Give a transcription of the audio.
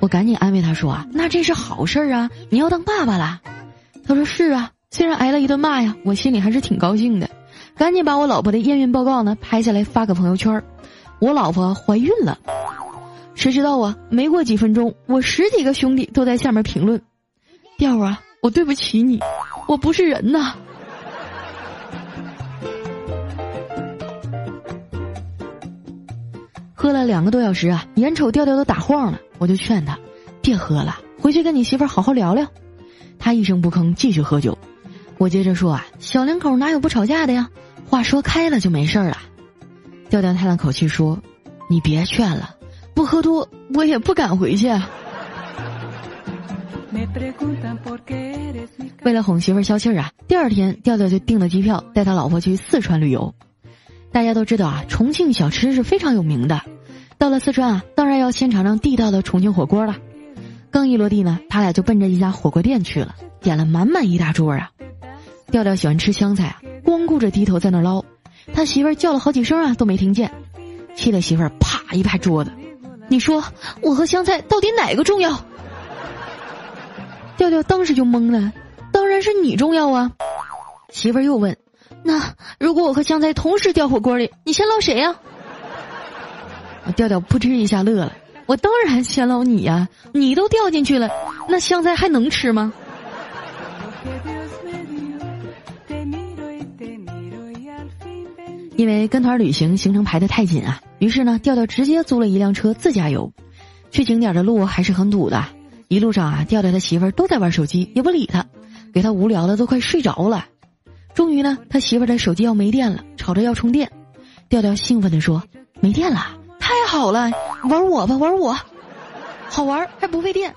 我赶紧安慰他说啊，那这是好事啊，你要当爸爸啦。他说是啊，虽然挨了一顿骂呀，我心里还是挺高兴的。赶紧把我老婆的验孕报告呢拍下来发个朋友圈我老婆怀孕了。谁知道啊，没过几分钟，我十几个兄弟都在下面评论：“调啊，我对不起你，我不是人呐。”喝了两个多小时啊，眼瞅调调都打晃了，我就劝他别喝了，回去跟你媳妇好好聊聊。他一声不吭，继续喝酒。我接着说啊，小两口哪有不吵架的呀？话说开了就没事了。调调叹了口气说：“你别劝了，不喝多我也不敢回去。”为了哄媳妇消气儿啊，第二天调调就订了机票，带他老婆去四川旅游。大家都知道啊，重庆小吃是非常有名的。到了四川啊，当然要先尝尝地道的重庆火锅了。刚一落地呢，他俩就奔着一家火锅店去了，点了满满一大桌啊。调调喜欢吃香菜啊，光顾着低头在那捞，他媳妇儿叫了好几声啊都没听见，气得媳妇儿啪一拍桌子：“你说我和香菜到底哪个重要？”调调当时就懵了，当然是你重要啊。媳妇儿又问：“那如果我和香菜同时掉火锅里，你先捞谁呀？”调调扑哧一下乐了，我当然先捞你呀！你都掉进去了，那香菜还能吃吗？因为跟团旅行行程排得太紧啊，于是呢，调调直接租了一辆车自驾游。去景点的路还是很堵的，一路上啊，调调他媳妇儿都在玩手机，也不理他，给他无聊的都快睡着了。终于呢，他媳妇儿的手机要没电了，吵着要充电，调调兴奋地说：“没电了。”太好了，玩我吧，玩我，好玩还不费电。